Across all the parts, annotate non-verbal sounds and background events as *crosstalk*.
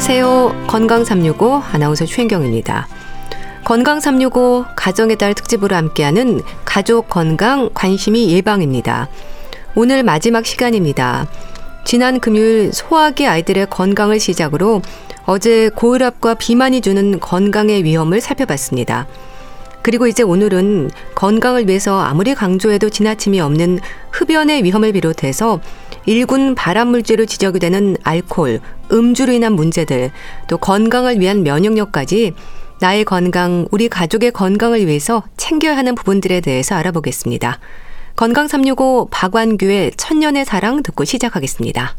안녕하세요. 건강 365 아나운서 최인경입니다. 건강 365 가정의 달 특집으로 함께하는 가족 건강 관심이 예방입니다. 오늘 마지막 시간입니다. 지난 금요일 소아기 아이들의 건강을 시작으로 어제 고혈압과 비만이 주는 건강의 위험을 살펴봤습니다. 그리고 이제 오늘은 건강을 위해서 아무리 강조해도 지나침이 없는 흡연의 위험을 비롯해서 일군 발암물질로 지적이 되는 알코올, 음주로 인한 문제들, 또 건강을 위한 면역력까지 나의 건강, 우리 가족의 건강을 위해서 챙겨야 하는 부분들에 대해서 알아보겠습니다. 건강 365 박완규의 천년의 사랑 듣고 시작하겠습니다.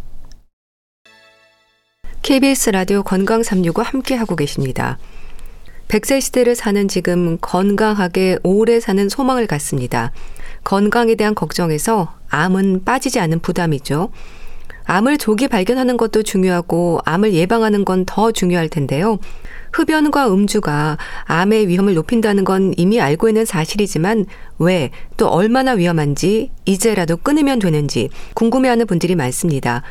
KBS 라디오 건강 365 함께 하고 계십니다. 100세 시대를 사는 지금 건강하게 오래 사는 소망을 갖습니다. 건강에 대한 걱정에서 암은 빠지지 않은 부담이죠. 암을 조기 발견하는 것도 중요하고 암을 예방하는 건 더 중요할 텐데요. 흡연과 음주가 암의 위험을 높인다는 건 이미 알고 있는 사실이지만 왜 또 얼마나 위험한지 이제라도 끊으면 되는지 궁금해하는 분들이 많습니다.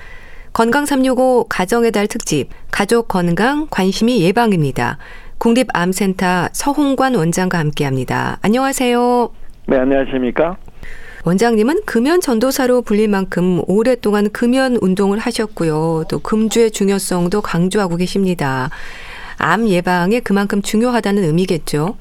건강 365 가정의 달 특집 가족 건강 관심이 예방입니다. 국립암센터 서홍관 원장과 함께합니다. 안녕하세요. 네, 안녕하십니까? 원장님은 금연 전도사로 불릴 만큼 오랫동안 금연 운동을 하셨고요. 또 금주의 중요성도 강조하고 계십니다. 암 예방에 그만큼 중요하다는 의미겠죠.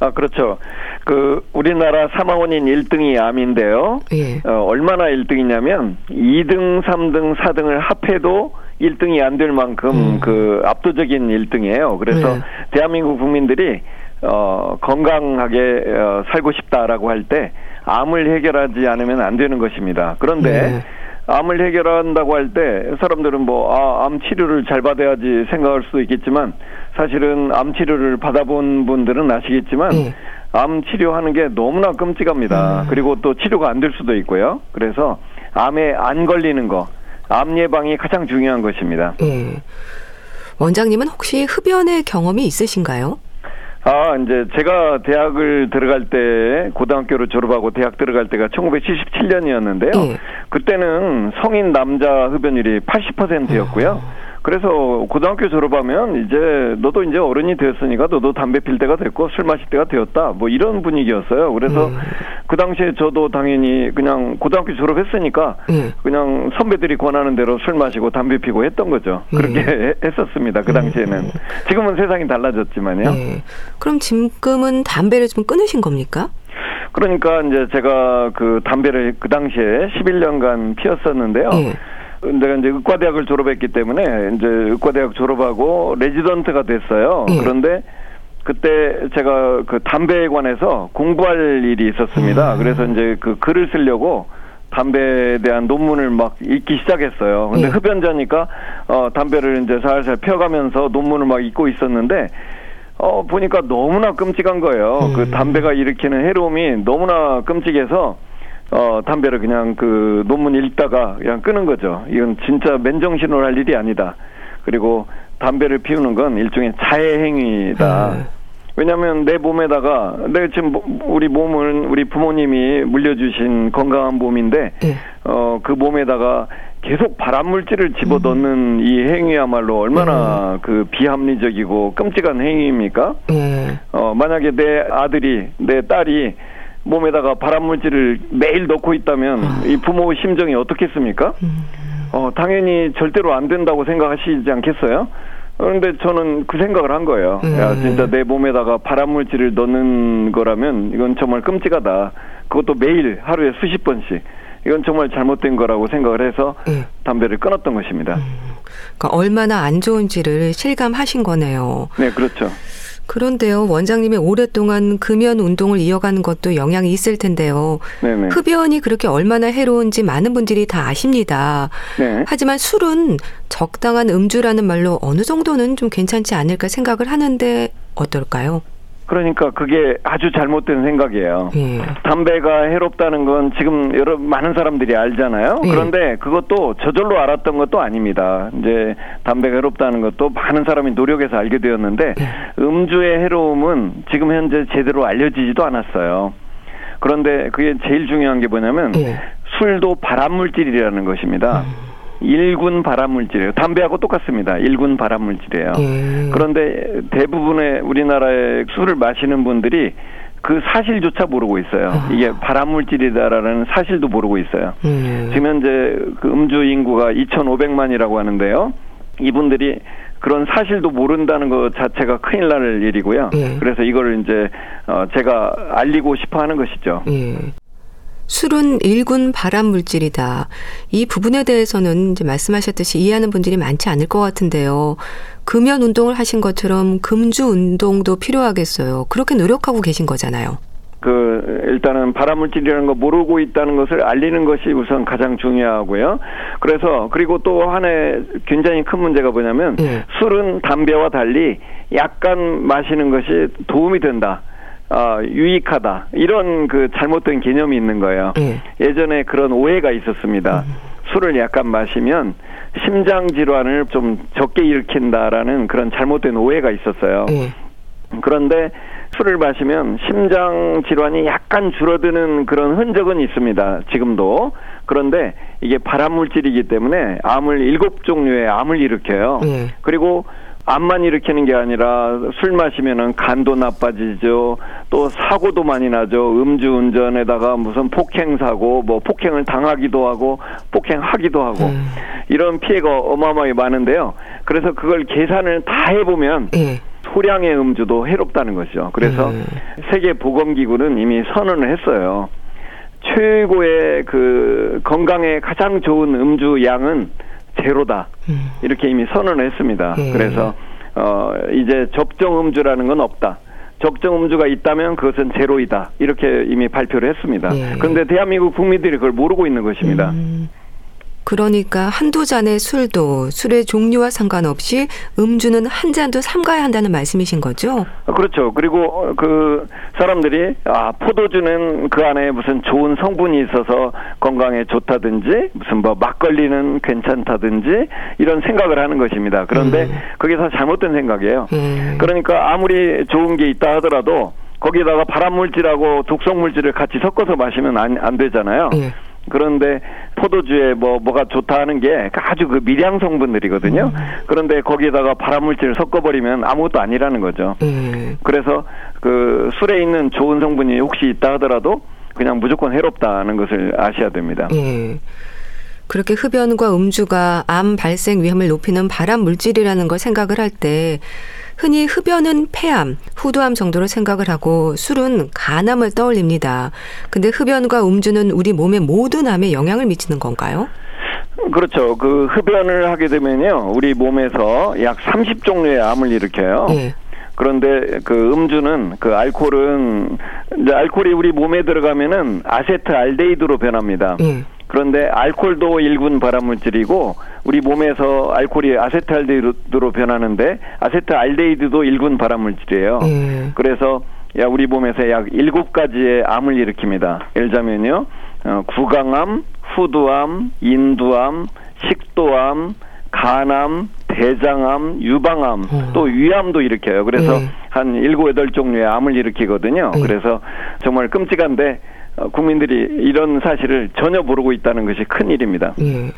아, 그렇죠. 그 우리나라 사망원인 1등이 암인데요. 예. 어, 얼마나 1등이냐면 2등, 3등, 4등을 합해도 1등이 안 될 만큼 음. 그 압도적인 1등이에요. 그래서 네. 대한민국 국민들이 어 건강하게 어, 살고 싶다라고 할 때 암을 해결하지 않으면 안 되는 것입니다. 그런데 네. 암을 해결한다고 할 때 사람들은 뭐, 아, 암 치료를 잘 받아야지 생각할 수도 있겠지만 사실은 암 치료를 받아본 분들은 아시겠지만 네. 암 치료하는 게 너무나 끔찍합니다. 음. 그리고 또 치료가 안 될 수도 있고요. 그래서 암에 안 걸리는 거, 암 예방이 가장 중요한 것입니다. 네. 원장님은 혹시 흡연의 경험이 있으신가요? 아, 이제 제가 대학을 들어갈 때 고등학교를 졸업하고 대학 들어갈 때가 1977년이었는데요. 네. 그때는 성인 남자 흡연율이 80%였고요. 어. 그래서 고등학교 졸업하면 이제 너도 이제 어른이 되었으니까 너도 담배 필 때가 됐고 술 마실 때가 되었다. 뭐 이런 분위기였어요. 그래서 음. 그 당시에 저도 당연히 그냥 고등학교 졸업했으니까 음. 그냥 선배들이 권하는 대로 술 마시고 담배 피고 했던 거죠. 그렇게 음. *laughs* 했었습니다. 그 당시에는. 지금은 세상이 달라졌지만요. 네. 그럼 지금은 담배를 좀 끊으신 겁니까? 그러니까 이제 제가 그 담배를 그 당시에 11년간 피웠었는데요. 네. 내가 이제 의과대학을 졸업했기 때문에 이제 의과대학 졸업하고 레지던트가 됐어요. 예. 그런데 그때 제가 그 담배에 관해서 공부할 일이 있었습니다. 음. 그래서 이제 그 글을 쓰려고 담배에 대한 논문을 막 읽기 시작했어요. 근데 예. 흡연자니까 어 담배를 이제 살살 펴가면서 논문을 막 읽고 있었는데 어 보니까 너무나 끔찍한 거예요. 그 음. 그 담배가 일으키는 해로움이 너무나 끔찍해서 어, 담배를 그냥 그 논문 읽다가 그냥 끄는 거죠. 이건 진짜 맨정신으로 할 일이 아니다. 그리고 담배를 피우는 건 일종의 자해 행위다. 네. 왜냐하면 내 몸에다가 내 지금 우리 몸은 우리 부모님이 물려주신 건강한 몸인데 네. 어그 몸에다가 계속 발암 물질을 집어넣는 음. 이 행위야말로 얼마나 네. 그 비합리적이고 끔찍한 행위입니까? 네. 어 만약에 내 아들이 내 딸이 몸에다가 발암 물질을 매일 넣고 있다면 아. 이 부모 심정이 어떻겠습니까? 음. 어, 당연히 절대로 안 된다고 생각하시지 않겠어요? 그런데 저는 그 생각을 한 거예요. 음. 야, 진짜 내 몸에다가 발암 물질을 넣는 거라면 이건 정말 끔찍하다. 그것도 매일 하루에 수십 번씩. 이건 정말 잘못된 거라고 생각을 해서 음. 담배를 끊었던 것입니다. 음. 그러니까 얼마나 안 좋은지를 실감하신 거네요. 네, 그렇죠. 그런데요, 원장님이 오랫동안 금연 운동을 이어가는 것도 영향이 있을 텐데요. 네네. 흡연이 그렇게 얼마나 해로운지 많은 분들이 다 아십니다. 네. 하지만 술은 적당한 음주라는 말로 어느 정도는 좀 괜찮지 않을까 생각을 하는데 어떨까요? 그러니까 그게 아주 잘못된 생각이에요. 예. 담배가 해롭다는 건 지금 여러 많은 사람들이 알잖아요. 예. 그런데 그것도 저절로 알았던 것도 아닙니다. 이제 담배가 해롭다는 것도 많은 사람이 노력해서 알게 되었는데 예. 음주의 해로움은 지금 현재 제대로 알려지지도 않았어요. 그런데 그게 제일 중요한 게 뭐냐면 예. 술도 발암 물질이라는 것입니다. 음. 일군 발암물질이에요. 담배하고 똑같습니다. 일군 발암물질이에요. 예. 그런데 대부분의 우리나라의 술을 마시는 분들이 그 사실조차 모르고 있어요. 아. 이게 발암물질이다라는 사실도 모르고 있어요. 음. 지금 현재 그 음주 인구가 2,500만이라고 하는데요. 이분들이 그런 사실도 모른다는 것 자체가 큰일 날 일이고요. 예. 그래서 이거를 이제 어 제가 알리고 싶어 하는 것이죠. 예. 술은 일군 발암 물질이다. 이 부분에 대해서는 이제 말씀하셨듯이 이해하는 분들이 많지 않을 것 같은데요. 금연 운동을 하신 것처럼 금주 운동도 필요하겠어요. 그렇게 노력하고 계신 거잖아요. 그 일단은 발암물질이라는 거 모르고 있다는 것을 알리는 것이 우선 가장 중요하고요. 그래서 그리고 또 하나의 굉장히 큰 문제가 뭐냐면 네. 술은 담배와 달리 약간 마시는 것이 도움이 된다. 어, 유익하다 이런 그 잘못된 개념이 있는 거예요. 네. 예전에 그런 오해가 있었습니다. 음. 술을 약간 마시면 심장 질환을 좀 적게 일으킨다라는 그런 잘못된 오해가 있었어요. 네. 그런데 술을 마시면 심장 질환이 약간 줄어드는 그런 흔적은 있습니다. 지금도. 그런데 이게 발암 물질이기 때문에 암을 일곱 종류의 암을 일으켜요. 네. 그리고 암만 일으키는 게 아니라 술 마시면은 간도 나빠지죠. 또 사고도 많이 나죠. 음주 운전에다가 무슨 폭행 사고, 뭐 폭행을 당하기도 하고 폭행하기도 하고 음. 이런 피해가 어마어마하게 많은데요. 그래서 그걸 계산을 다 해보면 음. 소량의 음주도 해롭다는 것이죠. 그래서 음. 세계 보건기구는 이미 선언을 했어요. 최고의 그 건강에 가장 좋은 음주 양은 제로다. 음. 이렇게 이미 선언을 했습니다. 예. 그래서 어 이제 적정 음주라는 건 없다. 적정 음주가 있다면 그것은 제로이다. 이렇게 이미 발표를 했습니다. 예. 그런데 대한민국 국민들이 그걸 모르고 있는 것입니다. 음. 그러니까 한두 잔의 술도 술의 종류와 상관없이 음주는 한 잔도 삼가야 한다는 말씀이신 거죠? 그렇죠. 그리고 그 사람들이 아 포도주는 그 안에 무슨 좋은 성분이 있어서 건강에 좋다든지 무슨 뭐 막걸리는 괜찮다든지 이런 생각을 하는 것입니다. 그런데 음. 그게 다 잘못된 생각이에요. 음. 그러니까 아무리 좋은 게 있다 하더라도 거기다가 발암물질하고 독성물질을 같이 섞어서 마시면 안, 안 되잖아요. 음. 그런데 포도주에 뭐 뭐가 좋다 하는 게 아주 그 미량 성분들이거든요. 음. 그런데 거기에다가 발암물질을 섞어버리면 아무것도 아니라는 거죠. 음. 그래서 그 술에 있는 좋은 성분이 혹시 있다 하더라도 그냥 무조건 해롭다는 것을 아셔야 됩니다. 음. 그렇게 흡연과 음주가 암 발생 위험을 높이는 발암 물질이라는 걸 생각을 할 때 흔히 흡연은 폐암, 후두암 정도로 생각을 하고 술은 간암을 떠올립니다. 근데 흡연과 음주는 우리 몸의 모든 암에 영향을 미치는 건가요? 그렇죠. 그 흡연을 하게 되면요. 우리 몸에서 약 30종류의 암을 일으켜요. 네. 그런데 그 음주는 그 알코올은 이제 알코올이 우리 몸에 들어가면은 아세트알데히드로 변합니다. 네. 그런데 알코올도 일군 발암물질이고 우리 몸에서 알코올이 아세트알데히드로 변하는데 아세트알데히드도 일군 발암물질이에요. 음. 그래서 야 우리 몸에서 약 일곱 가지의 암을 일으킵니다. 예를 들자면요. 어, 구강암, 후두암, 인두암, 식도암, 간암, 대장암, 유방암, 음. 또 위암도 일으켜요. 그래서 음. 한 일곱 여덟 종류의 암을 일으키거든요. 음. 그래서 정말 끔찍한데 어, 국민들이 이런 사실을 전혀 모르고 있다는 것이 큰 일입니다. 예.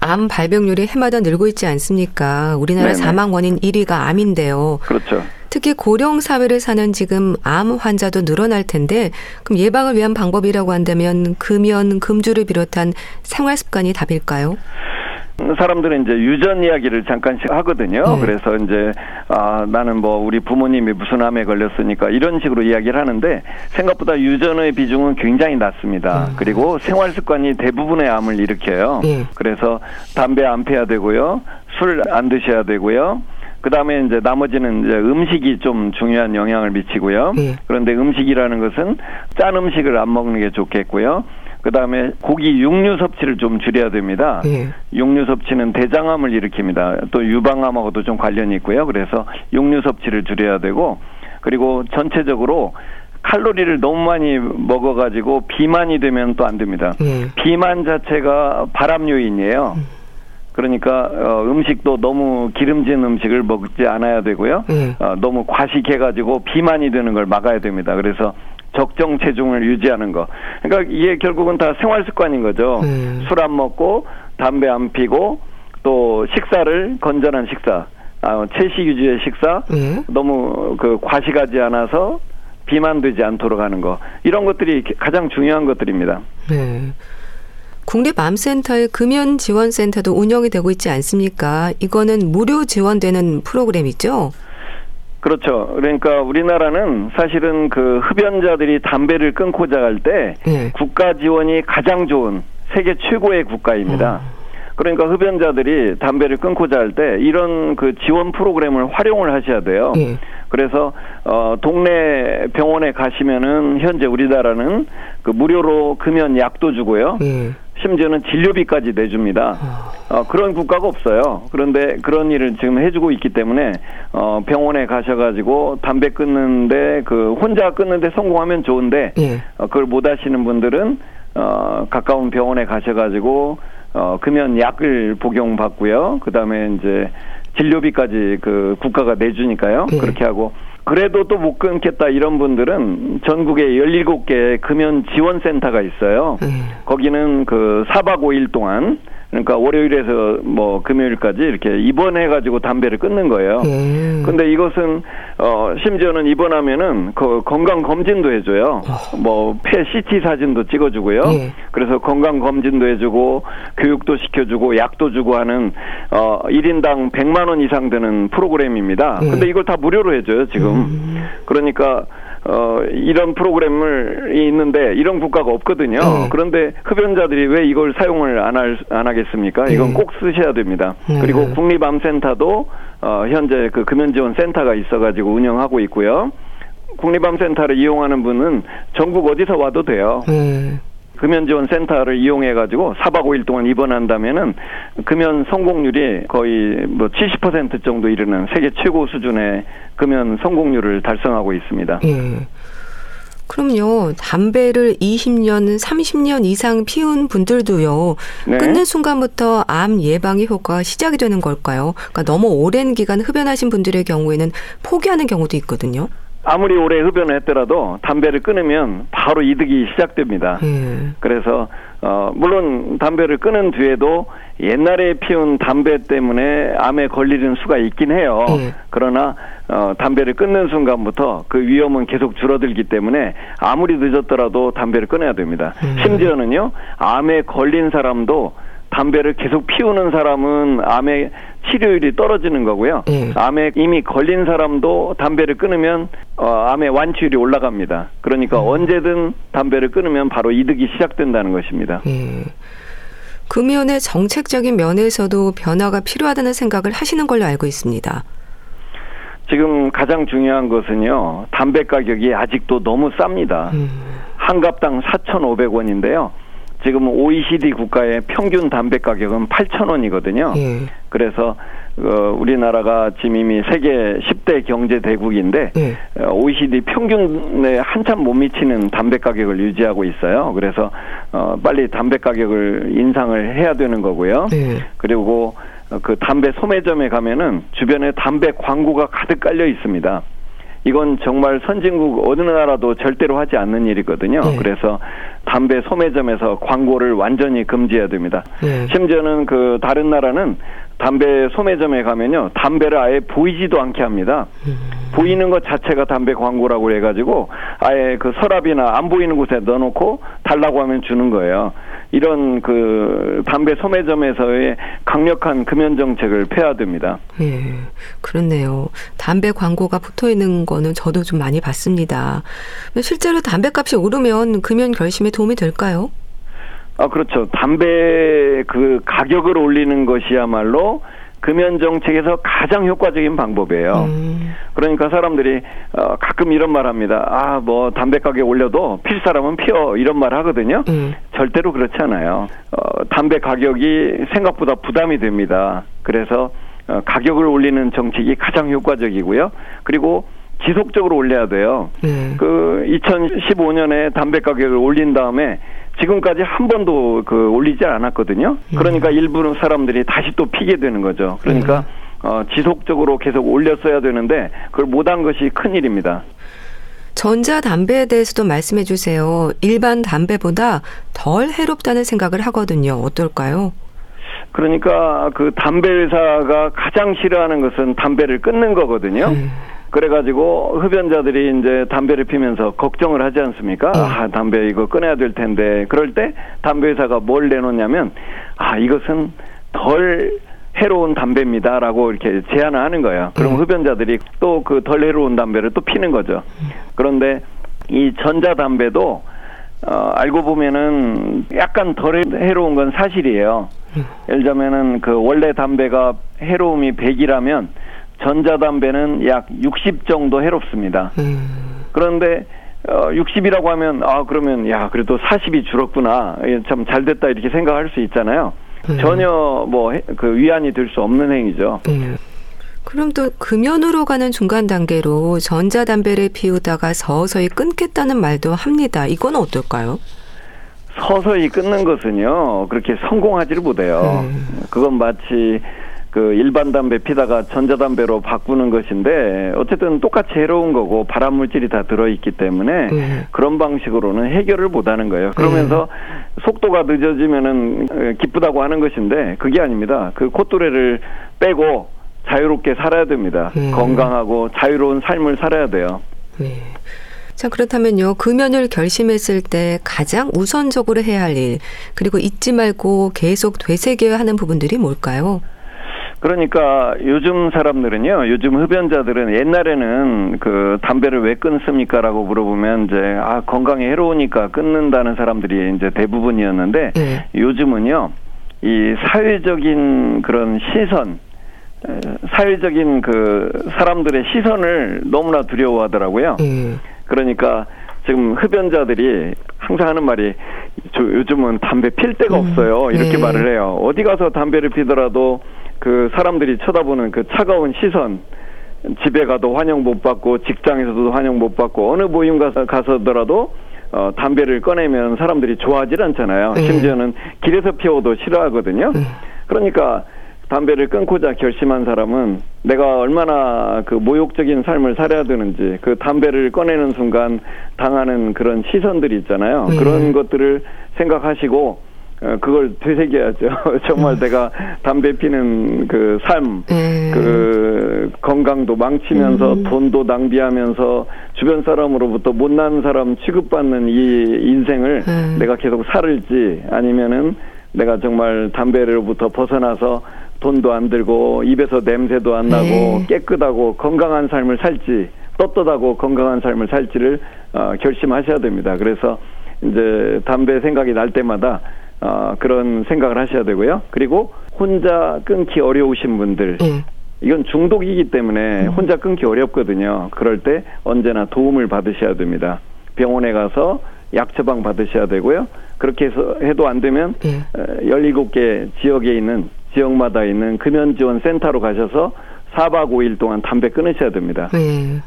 암 발병률이 해마다 늘고 있지 않습니까? 우리나라 네네. 사망 원인 1위가 암인데요. 그렇죠. 특히 고령 사회를 사는 지금 암 환자도 늘어날 텐데 그럼 예방을 위한 방법이라고 한다면 금연, 금주를 비롯한 생활 습관이 답일까요? 사람들은 이제 유전 이야기를 잠깐씩 하거든요. 네. 그래서 이제 아 나는 뭐 우리 부모님이 무슨 암에 걸렸으니까 이런 식으로 이야기를 하는데 생각보다 유전의 비중은 굉장히 낮습니다. 음. 그리고 생활 습관이 대부분의 암을 일으켜요. 네. 그래서 담배 안 피워야 되고요. 술 안 드셔야 되고요. 그 다음에 이제 나머지는 이제 음식이 좀 중요한 영향을 미치고요. 네. 그런데 음식이라는 것은 짠 음식을 안 먹는 게 좋겠고요. 그 다음에 고기 육류 섭취를 좀 줄여야 됩니다. 예. 육류 섭취는 대장암을 일으킵니다. 또 유방암하고도 좀 관련이 있고요. 그래서 육류 섭취를 줄여야 되고 그리고 전체적으로 칼로리를 너무 많이 먹어가지고 비만이 되면 또 안 됩니다. 예. 비만 자체가 발암 요인이에요. 음. 그러니까 어, 음식도 너무 기름진 음식을 먹지 않아야 되고요. 예. 어, 너무 과식해가지고 비만이 되는 걸 막아야 됩니다. 그래서 적정 체중을 유지하는 거. 그러니까 이게 결국은 다 생활 습관인 거죠. 음. 술안 먹고 담배 안 피고 또 식사를 건전한 식사, 아, 채식 유지의 식사, 음. 너무 그 과식하지 않아서 비만되지 않도록 하는 거 이런 것들이 가장 중요한 것들입니다. 네. 국립암센터의 금연지원센터도 운영이 되고 있지 않습니까? 이거는 무료 지원되는 프로그램이죠? 그렇죠. 그러니까 우리나라는 사실은 그 흡연자들이 담배를 끊고자 할때 네. 국가 지원이 가장 좋은 세계 최고의 국가입니다. 음. 그러니까 흡연자들이 담배를 끊고자 할 때 이런 그 지원 프로그램을 활용을 하셔야 돼요. 네. 그래서 어 동네 병원에 가시면은 현재 우리나라는 그 무료로 금연 약도 주고요. 네. 심지어는 진료비까지 내줍니다. 아. 어, 그런 국가가 없어요. 그런데 그런 일을 지금 해주고 있기 때문에 어, 병원에 가셔가지고 담배 끊는데 그 혼자 끊는데 성공하면 좋은데 예. 어, 그걸 못 하시는 분들은 어, 가까운 병원에 가셔가지고 어, 금연 약을 복용받고요. 그 다음에 이제 진료비까지 그 국가가 내주니까요. 예. 그렇게 하고 그래도 또 못 끊겠다 이런 분들은 전국에 17개 금연 지원센터가 있어요. 예. 거기는 그 4박 5일 동안 그러니까 월요일에서 뭐 금요일까지 이렇게 입원해 가지고 담배를 끊는 거예요. 예. 근데 이것은 어 심지어는 입원하면은 그 건강 검진도 해 줘요. 어. 뭐폐 CT 사진도 찍어 주고요. 예. 그래서 건강 검진도 해 주고 교육도 시켜 주고 약도 주고 하는 어 1인당 100만 원 이상 되는 프로그램입니다. 예. 근데 이걸 다 무료로 해 줘요, 지금. 음. 그러니까 어, 이런 프로그램을 있는데 이런 국가가 없거든요. 네. 그런데 흡연자들이 왜 이걸 사용을 안, 할, 안 하겠습니까? 이건 네. 꼭 쓰셔야 됩니다. 네. 그리고 국립암센터도 어, 현재 그 금연지원 센터가 있어가지고 운영하고 있고요. 국립암센터를 이용하는 분은 전국 어디서 와도 돼요. 네. 금연지원 센터를 이용해 가지고 4박 5일 동안 입원한다면은 금연 성공률이 거의 뭐 70% 정도 이르는 세계 최고 수준의 금연 성공률을 달성하고 있습니다. 예. 그럼요. 담배를 20년, 30년 이상 피운 분들도요. 네. 끊는 순간부터 암 예방의 효과가 시작이 되는 걸까요? 그러니까 너무 오랜 기간 흡연하신 분들의 경우에는 포기하는 경우도 있거든요. 아무리 오래 흡연을 했더라도 담배를 끊으면 바로 이득이 시작됩니다. 음. 그래서 어 물론 담배를 끊은 뒤에도 옛날에 피운 담배 때문에 암에 걸리는 수가 있긴 해요. 음. 그러나 어 담배를 끊는 순간부터 그 위험은 계속 줄어들기 때문에 아무리 늦었더라도 담배를 끊어야 됩니다. 음. 심지어는요. 암에 걸린 사람도 담배를 계속 피우는 사람은 암의 치료율이 떨어지는 거고요. 네. 암에 이미 걸린 사람도 담배를 끊으면 어, 암의 완치율이 올라갑니다. 그러니까 음. 언제든 담배를 끊으면 바로 이득이 시작된다는 것입니다. 네. 금연의 정책적인 면에서도 변화가 필요하다는 생각을 하시는 걸로 알고 있습니다. 지금 가장 중요한 것은요. 담배 가격이 아직도 너무 쌉니다. 음. 한 갑당 4,500원인데요. 지금 OECD 국가의 평균 담배 가격은 8,000원이거든요. 예. 그래서 어, 우리나라가 지금 이미 세계 10대 경제 대국인데 예. 어, OECD 평균에 한참 못 미치는 담배 가격을 유지하고 있어요. 그래서 어, 빨리 담배 가격을 인상을 해야 되는 거고요. 예. 그리고 그 담배 소매점에 가면은 주변에 담배 광고가 가득 깔려 있습니다. 이건 정말 선진국 어느 나라도 절대로 하지 않는 일이거든요. 네. 그래서 담배 소매점에서 광고를 완전히 금지해야 됩니다. 네. 심지어는 그 다른 나라는 담배 소매점에 가면요 담배를 아예 보이지도 않게 합니다. 음. 보이는 것 자체가 담배 광고라고 해가지고 아예 그 서랍이나 안 보이는 곳에 넣어놓고 달라고 하면 주는 거예요. 이런 그 담배 소매점에서의 강력한 금연 정책을 폐하됩니다. 예, 그렇네요. 담배 광고가 붙어 있는 거는 저도 좀 많이 봤습니다. 실제로 담배값이 오르면 금연 결심에 도움이 될까요? 아, 그렇죠. 담배 그 가격을 올리는 것이야말로 금연 정책에서 가장 효과적인 방법이에요. 음. 그러니까 사람들이 어, 가끔 이런 말 합니다. 아, 뭐 담배 가격 올려도 필 사람은 피어 이런 말 하거든요. 음. 절대로 그렇지 않아요. 어, 담배 가격이 생각보다 부담이 됩니다. 그래서 어, 가격을 올리는 정책이 가장 효과적이고요. 그리고 지속적으로 올려야 돼요. 네. 그 2015년에 담배 가격을 올린 다음에 지금까지 한 번도 그 올리지 않았거든요. 음. 그러니까 일부 사람들이 다시 또 피게 되는 거죠. 그러니까 음. 어, 지속적으로 계속 올렸어야 되는데 그걸 못한 것이 큰 일입니다. 전자담배에 대해서도 말씀해 주세요. 일반 담배보다 덜 해롭다는 생각을 하거든요. 어떨까요? 그러니까 그 담배 회사가 가장 싫어하는 것은 담배를 끊는 거거든요. 음. 그래가지고 흡연자들이 이제 담배를 피면서 걱정을 하지 않습니까? 네. 아, 담배 이거 끊어야 될 텐데. 그럴 때 담배 회사가 뭘 내놓냐면, 아, 이것은 덜 해로운 담배입니다라고 이렇게 제안을 하는 거예요. 그럼 네. 흡연자들이 또 그 덜 해로운 담배를 또 피는 거죠. 그런데 이 전자담배도 어, 알고 보면은 약간 덜 해로운 건 사실이에요. 네. 예를 들자면은 그 원래 담배가 해로움이 100이라면 전자담배는 약 60 정도 해롭습니다. 음. 그런데 어, 60이라고 하면 아 그러면 야 그래도 40이 줄었구나 참 잘 됐다 이렇게 생각할 수 있잖아요. 음. 전혀 뭐 그 위안이 될 수 없는 행위죠. 음. 그럼 또 금연으로 가는 중간 단계로 전자담배를 피우다가 서서히 끊겠다는 말도 합니다. 이건 어떨까요? 서서히 끊는 것은요 그렇게 성공하지를 못해요. 음. 그건 마치 그 일반 담배 피다가 전자담배로 바꾸는 것인데 어쨌든 똑같이 해로운 거고 발암 물질이 다 들어있기 때문에 네. 그런 방식으로는 해결을 못하는 거예요. 그러면서 네. 속도가 늦어지면은 어, 기쁘다고 하는 것인데 그게 아닙니다. 그 콧뚜레를 빼고 자유롭게 살아야 됩니다. 네. 건강하고 자유로운 삶을 살아야 돼요. 네. 자, 그렇다면요. 금연을 결심했을 때 가장 우선적으로 해야 할 일, 그리고 잊지 말고 계속 되새겨야 하는 부분들이 뭘까요? 그러니까 요즘 사람들은요, 요즘 흡연자들은 옛날에는 그 담배를 왜 끊습니까라고 물어보면 이제 아 건강에 해로우니까 끊는다는 사람들이 이제 대부분이었는데 네. 요즘은요, 이 사회적인 그런 시선, 사회적인 그 사람들의 시선을 너무나 두려워하더라고요. 네. 그러니까 지금 흡연자들이 항상 하는 말이 저 요즘은 담배 필 데가 음. 없어요. 이렇게 네. 말을 해요. 어디 가서 담배를 피더라도 그 사람들이 쳐다보는 그 차가운 시선 집에 가도 환영 못 받고 직장에서도 환영 못 받고 어느 모임 가서 가서더라도 어 담배를 꺼내면 사람들이 좋아하질 않잖아요. 네. 심지어는 길에서 피워도 싫어하거든요. 네. 그러니까 담배를 끊고자 결심한 사람은 내가 얼마나 그 모욕적인 삶을 살아야 되는지 그 담배를 꺼내는 순간 당하는 그런 시선들이 있잖아요. 네. 그런 것들을 생각하시고 어, 그걸 되새겨야죠. *laughs* 정말 음. 내가 담배 피는 그 삶, 음. 그 건강도 망치면서 음. 돈도 낭비하면서 주변 사람으로부터 못난 사람 취급받는 이 인생을 음. 내가 계속 살을지 아니면은 내가 정말 담배로부터 벗어나서 돈도 안 들고 입에서 냄새도 안 나고 네. 깨끗하고 건강한 삶을 살지 떳떳하고 건강한 삶을 살지를 어, 결심하셔야 됩니다. 그래서 이제 담배 생각이 날 때마다 어, 그런 생각을 하셔야 되고요. 그리고 혼자 끊기 어려우신 분들 네. 이건 중독이기 때문에 음. 혼자 끊기 어렵거든요. 그럴 때 언제나 도움을 받으셔야 됩니다. 병원에 가서 약 처방 받으셔야 되고요. 그렇게 해서 해도 안 되면 네. 17개 지역에 있는 지역마다 있는 금연 지원 센터로 가셔서 4박 5일 동안 담배 끊으셔야 됩니다. 네.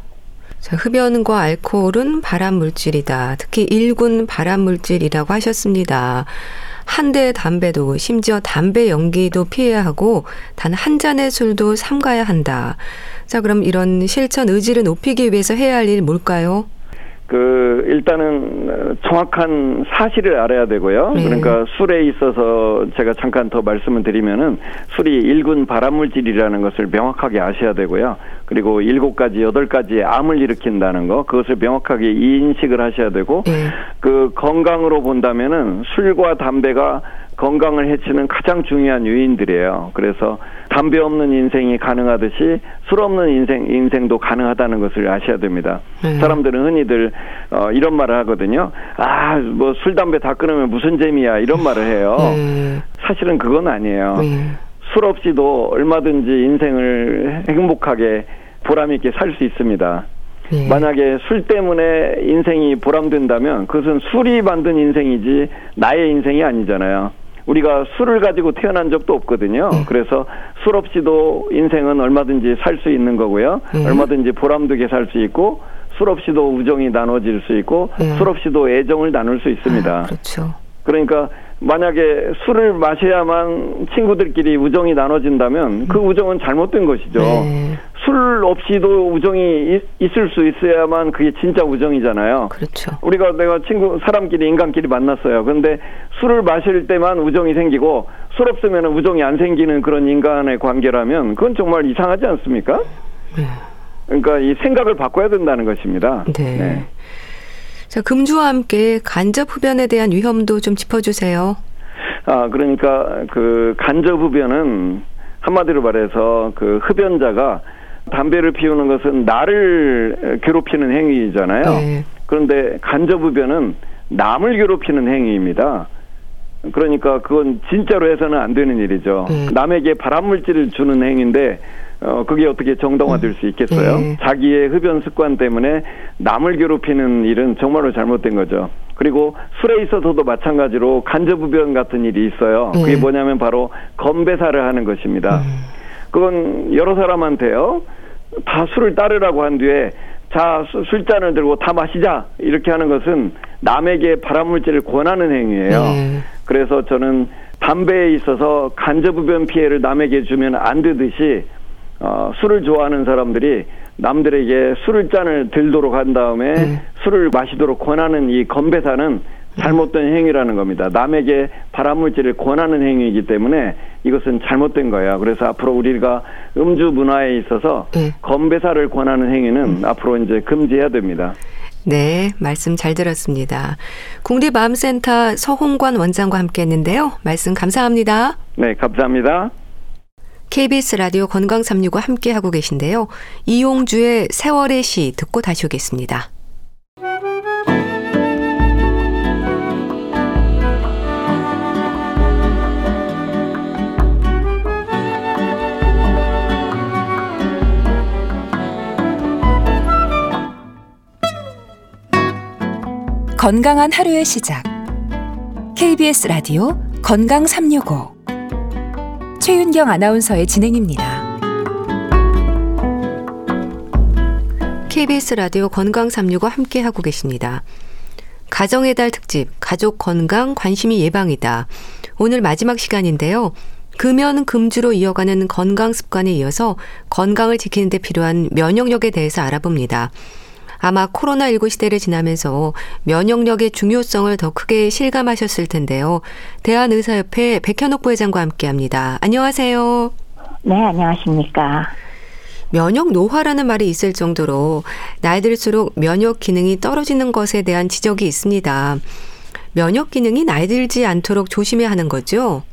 자, 흡연과 알코올은 발암 물질이다. 특히 1군 발암 물질이라고 하셨습니다. 한 대의 담배도 심지어 담배 연기도 피해야 하고 단 한 잔의 술도 삼가야 한다. 자, 그럼 이런 실천 의지를 높이기 위해서 해야 할 일 뭘까요? 그 일단은 정확한 사실을 알아야 되고요. 네. 그러니까 술에 있어서 제가 잠깐 더 말씀을 드리면은 술이 일군 발암물질이라는 것을 명확하게 아셔야 되고요. 그리고 일곱 가지 여덟 가지의 암을 일으킨다는 거 그것을 명확하게 인식을 하셔야 되고 네. 그 건강으로 본다면은 술과 담배가 건강을 해치는 가장 중요한 요인들이에요. 그래서 담배 없는 인생이 가능하듯이 술 없는 인생 인생도 가능하다는 것을 아셔야 됩니다. 네. 사람들은 흔히들 어, 이런 말을 하거든요. 아, 뭐 술 담배 다 끊으면 무슨 재미야 이런 말을 해요. 네. 사실은 그건 아니에요. 네. 술 없이도 얼마든지 인생을 행복하게 보람 있게 살 수 있습니다. 네. 만약에 술 때문에 인생이 보람된다면 그것은 술이 만든 인생이지 나의 인생이 아니잖아요. 우리가 술을 가지고 태어난 적도 없거든요. 네. 그래서 술 없이도 인생은 얼마든지 살 수 있는 거고요. 네. 얼마든지 보람되게 살 수 있고 술 없이도 우정이 나눠질 수 있고 네. 술 없이도 애정을 나눌 수 있습니다. 아, 그렇죠. 그러니까 만약에 술을 마셔야만 친구들끼리 우정이 나눠진다면 그 우정은 잘못된 것이죠. 네. 술 없이도 우정이 있, 을수 있어야만 그게 진짜 우정이잖아요. 그렇죠. 우리가 내가 친구 사람끼리 인간끼리 만났어요. 그런데 술을 마실 때만 우정이 생기고 술 없으면 우정이 안 생기는 그런 인간의 관계라면 그건 정말 이상하지 않습니까? 네. 그러니까 이 생각을 바꿔야 된다는 것입니다. 네. 네. 자, 금주와 함께 간접 흡연에 대한 위험도 좀 짚어주세요. 아, 그러니까 그 간접 흡연은 한마디로 말해서 그 흡연자가 담배를 피우는 것은 나를 괴롭히는 행위잖아요. 네. 그런데 간접 흡연은 남을 괴롭히는 행위입니다. 그러니까 그건 진짜로 해서는 안 되는 일이죠. 네. 남에게 발암 물질을 주는 행위인데 어 그게 어떻게 정당화될 수 있겠어요? 네. 자기의 흡연 습관 때문에 남을 괴롭히는 일은 정말로 잘못된 거죠. 그리고 술에 있어서도 마찬가지로 간접 흡연 같은 일이 있어요. 그게 네. 뭐냐면 바로 건배사를 하는 것입니다. 음. 그건 여러 사람한테요. 다 술을 따르라고 한 뒤에 자 술잔을 들고 다 마시자 이렇게 하는 것은 남에게 발암물질을 권하는 행위예요. 네. 그래서 저는 담배에 있어서 간접흡연 피해를 남에게 주면 안 되듯이 어, 술을 좋아하는 사람들이 남들에게 술을 잔을 들도록 한 다음에 네. 술을 마시도록 권하는 이 건배사는 잘못된 행위라는 겁니다. 남에게 발암물질을 권하는 행위이기 때문에 이것은 잘못된 거예요. 그래서 앞으로 우리가 음주 문화에 있어서 네. 건배사를 권하는 행위는 음. 앞으로 이제 금지해야 됩니다. 네, 말씀 잘 들었습니다. 국립암센터 서홍관 원장과 함께 했는데요. 말씀 감사합니다. 네, 감사합니다. KBS 라디오 건강 365 함께 하고 계신데요. 이용주의 세월의 시 듣고 다시 오겠습니다. 건강한 하루의 시작. KBS 라디오 건강 365 최윤경 아나운서의 진행입니다. KBS 라디오 건강 365 함께 하고 계십니다. 가정의 달 특집 가족 건강 관심이 예방이다. 오늘 마지막 시간인데요. 금연 금주로 이어가는 건강 습관에 이어서 건강을 지키는 데 필요한 면역력에 대해서 알아봅니다. 아마 코로나19 시대를 지나면서 면역력의 중요성을 더 크게 실감하셨을 텐데요. 대한의사협회 백현옥 부회장과 함께 합니다. 안녕하세요. 네, 안녕하십니까. 면역 노화라는 말이 있을 정도로 나이 들수록 면역 기능이 떨어지는 것에 대한 지적이 있습니다. 면역 기능이 나이 들지 않도록 조심해야 하는 거죠?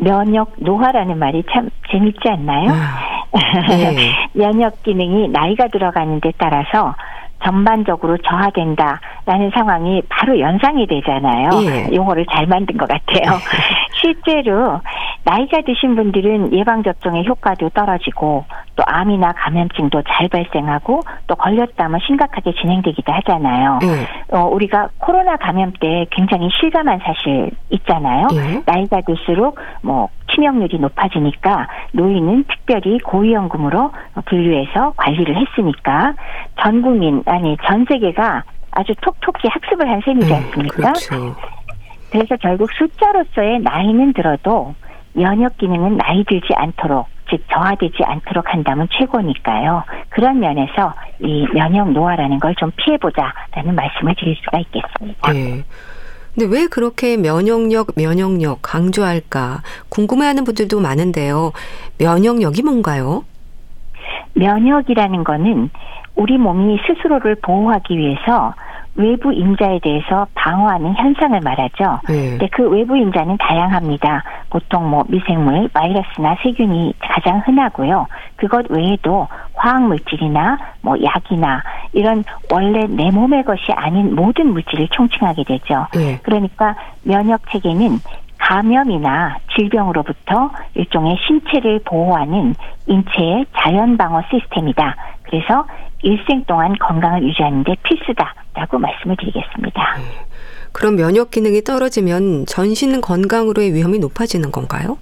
면역 노화라는 말이 참 재밌지 않나요? 아. 네. *laughs* 면역 기능이 나이가 들어가는 데 따라서 전반적으로 저하된다라는 상황이 바로 연상이 되잖아요. 예. 용어를 잘 만든 것 같아요. *laughs* 실제로 나이가 드신 분들은 예방접종의 효과도 떨어지고 또 암이나 감염증도 잘 발생하고 또 걸렸다면 심각하게 진행되기도 하잖아요. 예. 어, 우리가 코로나 감염 때 굉장히 실감한 사실 있잖아요. 예. 나이가 들수록 뭐 치명률이 높아지니까 노인은 특별히 고위험군으로 분류해서 관리를 했으니까 전 국민 아니 전 세계가 아주 톡톡히 학습을 한 셈이지 음, 않습니까? 그렇죠. 그래서 결국 숫자로서의 나이는 들어도 면역 기능은 나이 들지 않도록 즉 저하되지 않도록 한다면 최고니까요. 그런 면에서 이 면역 노화라는 걸 좀 피해보자라는 말씀을 드릴 수가 있겠습니다. 네. 근데 왜 그렇게 면역력, 면역력 강조할까 궁금해하는 분들도 많은데요. 면역력이 뭔가요? 면역이라는 거는 우리 몸이 스스로를 보호하기 위해서 외부 인자에 대해서 방어하는 현상을 말하죠. 네. 근데 그 외부 인자는 다양합니다. 보통 뭐 미생물, 바이러스나 세균이 가장 흔하고요. 그것 외에도 화학 물질이나 뭐 약이나 이런 원래 내 몸의 것이 아닌 모든 물질을 총칭하게 되죠. 네. 그러니까 면역 체계는 감염이나 질병으로부터 일종의 신체를 보호하는 인체의 자연 방어 시스템이다. 그래서 일생 동안 건강을 유지하는 데 필수다라고 말씀을 드리겠습니다. 네. 그럼 면역 기능이 떨어지면 전신 건강으로의 위험이 높아지는 건가요?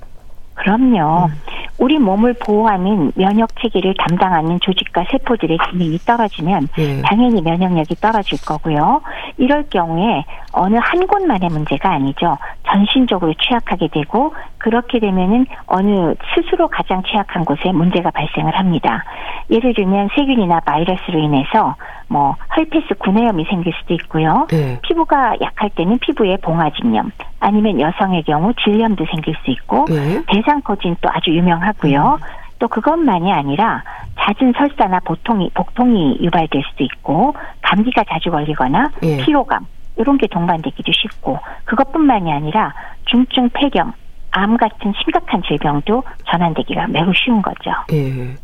그럼요. 음. 우리 몸을 보호하는 면역 체계를 담당하는 조직과 세포들의 기능이 떨어지면 예. 당연히 면역력이 떨어질 거고요. 이럴 경우에 어느 한 곳만의 문제가 아니죠. 전신적으로 취약하게 되고 그렇게 되면은 어느 스스로 가장 취약한 곳에 문제가 발생을 합니다. 예를 들면 세균이나 바이러스로 인해서 뭐 헐페스 구내염이 생길 수도 있고요. 네. 피부가 약할 때는 피부에 봉화진염 아니면 여성의 경우 질염도 생길 수 있고 네. 대상포진 또 아주 유명하고요. 음. 또 그것만이 아니라 잦은 설사나 보통이 복통이 유발될 수도 있고 감기가 자주 걸리거나 예. 피로감 이런 게 동반되기도 쉽고 그것뿐만이 아니라 중증 폐경, 암 같은 심각한 질병도 전환되기가 매우 쉬운 거죠. 예.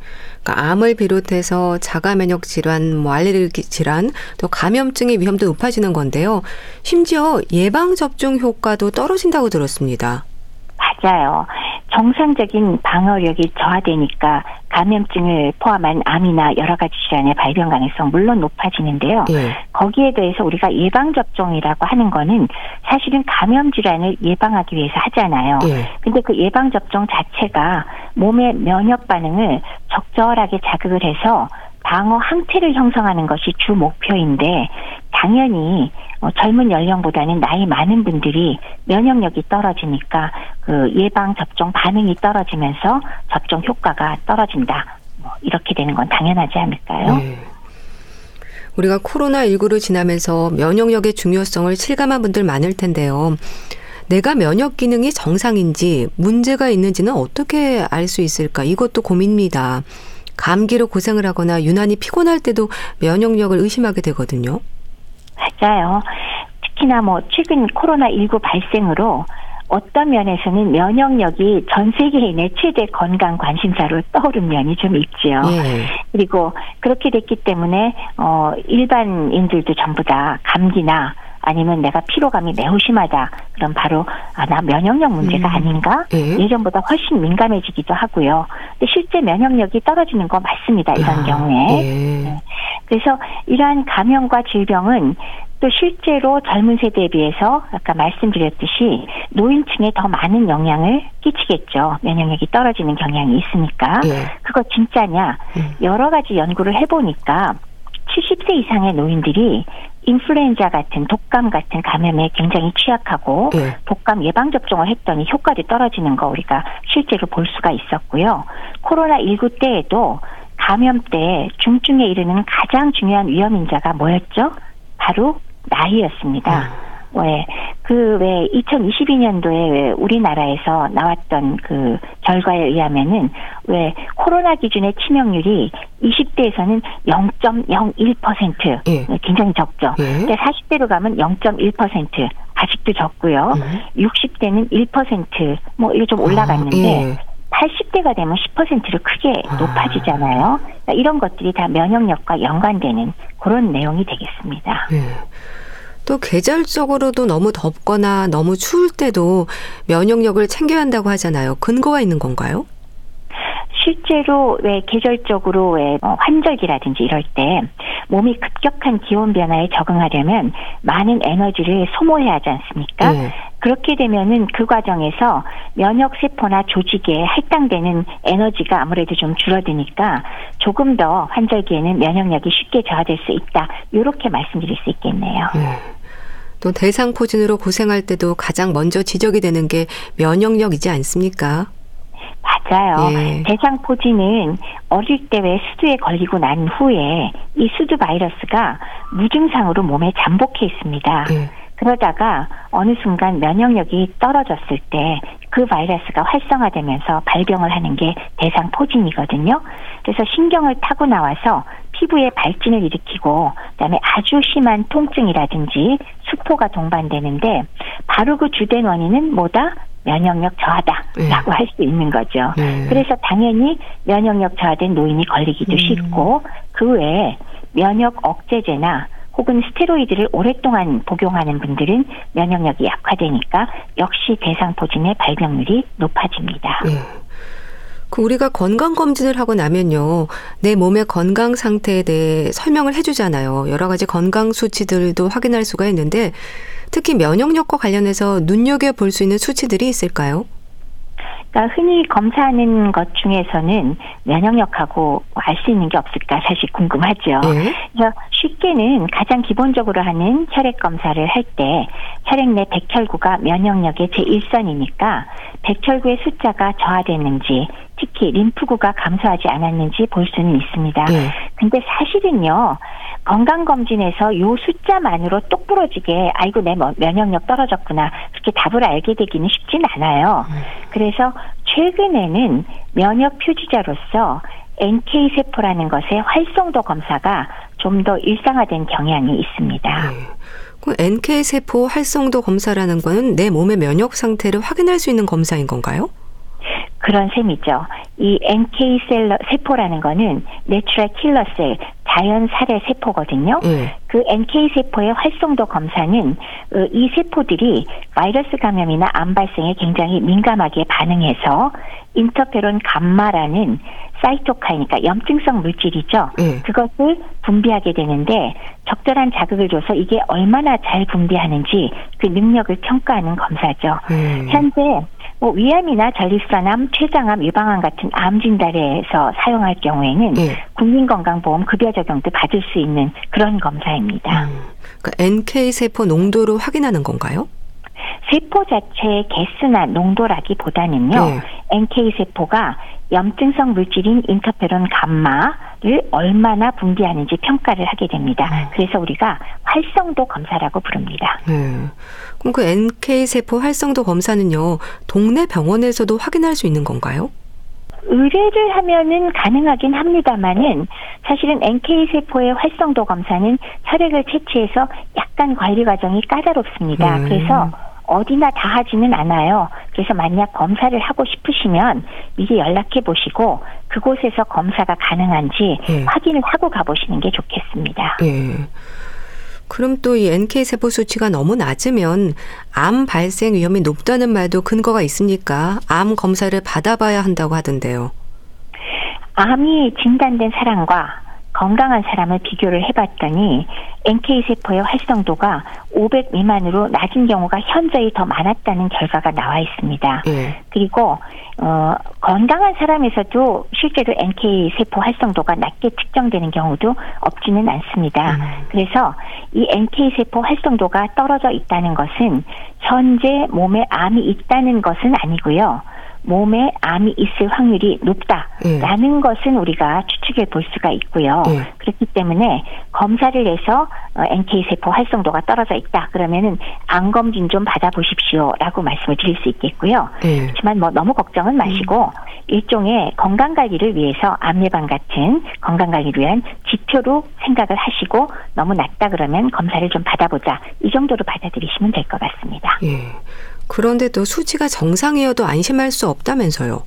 그러니까 암을 비롯해서 자가 면역 질환, 뭐 알레르기 질환, 또 감염증의 위험도 높아지는 건데요. 심지어 예방 접종 효과도 떨어진다고 들었습니다. 맞아요. 정상적인 방어력이 저하되니까 감염증을 포함한 암이나 여러 가지 질환의 발병 가능성 물론 높아지는데요. 예. 거기에 대해서 우리가 예방 접종이라고 하는 거는 사실은 감염 질환을 예방하기 위해서 하잖아요. 예. 근데 그 예방 접종 자체가 몸의 면역 반응을 적절하게 자극을 해서 방어 항체를 형성하는 것이 주 목표인데 당연히 어, 젊은 연령보다는 나이 많은 분들이 면역력이 떨어지니까 그 예방 접종 반응이 떨어지면서 접종 효과가 떨어진다. 뭐 이렇게 되는 건 당연하지 않을까요? 네. 우리가 코로나19를 지나면서 면역력의 중요성을 실감한 분들 많을 텐데요. 내가 면역 기능이 정상인지 문제가 있는지는 어떻게 알 수 있을까? 이것도 고민입니다. 감기로 고생을 하거나 유난히 피곤할 때도 면역력을 의심하게 되거든요. 맞아요. 특히나 뭐 최근 코로나19 발생으로 어떤 면에서는 면역력이 전 세계인의 최대 건강 관심사로 떠오른 면이 좀 있지요. 예. 그리고 그렇게 됐기 때문에 어 일반인들도 전부 다 감기나 아니면 내가 피로감이 매우 심하다. 그럼 바로 아, 나 면역력 문제가 음. 아닌가? 예. 예전보다 훨씬 민감해지기도 하고요. 근데 실제 면역력이 떨어지는 거 맞습니다. 이런 아, 경우에. 예. 네. 그래서 이러한 감염과 질병은 또 실제로 젊은 세대에 비해서 아까 말씀드렸듯이 노인층에 더 많은 영향을 끼치겠죠. 면역력이 떨어지는 경향이 있으니까. 예. 그거 진짜냐? 음. 여러 가지 연구를 해보니까 70세 이상의 노인들이 인플루엔자 같은 독감 같은 감염에 굉장히 취약하고 네. 독감 예방 접종을 했더니 효과도 떨어지는 거 우리가 실제로 볼 수가 있었고요. 코로나 19 때에도 감염 때 중증에 이르는 가장 중요한 위험 인자가 뭐였죠? 바로 나이였습니다. 음. 왜, 그, 왜, 2022년도에 왜 우리나라에서 나왔던 그 결과에 의하면은, 왜, 코로나 기준의 치명률이 20대에서는 0.01%. 예. 굉장히 적죠. 예. 근데 40대로 가면 0.1%. 아직도 적고요. 예. 60대는 1%. 뭐, 이게 좀 올라갔는데, 아, 예. 80대가 되면 10%로 크게 아. 높아지잖아요. 그러니까 이런 것들이 다 면역력과 연관되는 그런 내용이 되겠습니다. 예. 또 계절적으로도 너무 덥거나 너무 추울 때도 면역력을 챙겨야 한다고 하잖아요. 근거가 있는 건가요? 실제로 왜 계절적으로 왜 어, 환절기라든지 이럴 때 몸이 급격한 기온 변화에 적응하려면 많은 에너지를 소모해야 하지 않습니까? 네. 그렇게 되면은 그 과정에서 면역 세포나 조직에 할당되는 에너지가 아무래도 좀 줄어드니까 조금 더 환절기에는 면역력이 쉽게 저하될 수 있다. 이렇게 말씀드릴 수 있겠네요. 네. 또 대상포진으로 고생할 때도 가장 먼저 지적이 되는 게 면역력이지 않습니까? 맞아요. 예. 대상포진은 어릴 때 왜 수두에 걸리고 난 후에 이 수두 바이러스가 무증상으로 몸에 잠복해 있습니다. 예. 그러다가 어느 순간 면역력이 떨어졌을 때 그 바이러스가 활성화되면서 발병을 하는 게 대상 포진이거든요. 그래서 신경을 타고 나와서 피부에 발진을 일으키고 그다음에 아주 심한 통증이라든지 수포가 동반되는데 바로 그 주된 원인은 뭐다? 면역력 저하다라고 네. 할수 있는 거죠. 네. 그래서 당연히 면역력 저하된 노인이 걸리기도 음. 쉽고 그 외에 면역 억제제나 혹은 스테로이드를 오랫동안 복용하는 분들은 면역력이 약화되니까 역시 대상포진의 발병률이 높아집니다. 네. 그 우리가 건강 검진을 하고 나면요. 내 몸의 건강 상태에 대해 설명을 해 주잖아요. 여러 가지 건강 수치들도 확인할 수가 있는데 특히 면역력과 관련해서 눈여겨 볼 수 있는 수치들이 있을까요? 그러니까 흔히 검사하는 것 중에서는 면역력하고 알 수 있는 게 없을까 사실 궁금하죠. 네. 그래서 쉽게는 가장 기본적으로 하는 혈액 검사를 할 때 혈액 내 백혈구가 면역력의 제1선이니까 백혈구의 숫자가 저하됐는지 특히 림프구가 감소하지 않았는지 볼 수는 있습니다. 네. 근데 사실은요. 건강검진에서 요 숫자만으로 똑 부러지게 아이고 내뭐 면역력 떨어졌구나 그렇게 답을 알게 되기는 쉽진 않아요. 음. 그래서 최근에는 면역 표지자로서 NK 세포라는 것의 활성도 검사가 좀 더 일상화된 경향이 있습니다. 네. 그 NK 세포 활성도 검사라는 거는 내 몸의 면역 상태를 확인할 수 있는 검사인 건가요? 그런 셈이죠. 이 NK cell 세포라는 거는 natural killer cell, 자연 살해 세포거든요. 네. 그 NK 세포의 활성도 검사는 어, 이 세포들이 바이러스 감염이나 암 발생에 굉장히 민감하게 반응해서 인터페론 감마라는 사이토카이니까 염증성 물질이죠. 네. 그것을 분비하게 되는데 적절한 자극을 줘서 이게 얼마나 잘 분비하는지 그 능력을 평가하는 검사죠. 음. 현재 뭐 위암이나 전립선암, 췌장암, 유방암 같은 암 진단에서 사용할 경우에는 네. 국민건강보험 급여 적용도 받을 수 있는 그런 검사입니다. 음, 그러니까 NK 세포 농도를 확인하는 건가요? 세포 자체의 개수나 농도라기보다는요. 네. NK 세포가 염증성 물질인 인터페론 감마를 얼마나 분비하는지 평가를 하게 됩니다. 음. 그래서 우리가 활성도 검사라고 부릅니다. 네. 그럼 그 NK 세포 활성도 검사는요, 동네 병원에서도 확인할 수 있는 건가요? 의뢰를 하면은 가능하긴 합니다만은 사실은 NK 세포의 활성도 검사는 혈액을 채취해서 약간 관리 과정이 까다롭습니다. 음. 그래서 어디나 다 하지는 않아요. 그래서 만약 검사를 하고 싶으시면 미리 연락해 보시고 그곳에서 검사가 가능한지 예. 확인을 하고 가보시는 게 좋겠습니다. 예. 그럼 또 이 NK 세포 수치가 너무 낮으면 암 발생 위험이 높다는 말도 근거가 있으니까 암 검사를 받아봐야 한다고 하던데요. 암이 진단된 사람과 건강한 사람을 비교를 해봤더니 NK세포의 활성도가 500 미만으로 낮은 경우가 현저히 더 많았다는 결과가 나와 있습니다. 예. 그리고 어, 건강한 사람에서도 실제로 NK세포 활성도가 낮게 측정되는 경우도 없지는 않습니다. 음. 그래서 이 NK세포 활성도가 떨어져 있다는 것은 현재 몸에 암이 있다는 것은 아니고요. 몸에 암이 있을 확률이 높다라는 예. 것은 우리가 추측해 볼 수가 있고요. 예. 그렇기 때문에 검사를 해서 어, NK 세포 활성도가 떨어져 있다 그러면은 암 검진 좀 받아보십시오라고 말씀을 드릴 수 있겠고요. 예. 그렇지만 뭐 너무 걱정은 마시고 음. 일종의 건강 관리를 위해서 암 예방 같은 건강 관리를 위한 지표로 생각을 하시고 너무 낮다 그러면 검사를 좀 받아보자 이 정도로 받아들이시면 될 것 같습니다. 예. 그런데도 수치가 정상이어도 안심할 수 없다면서요.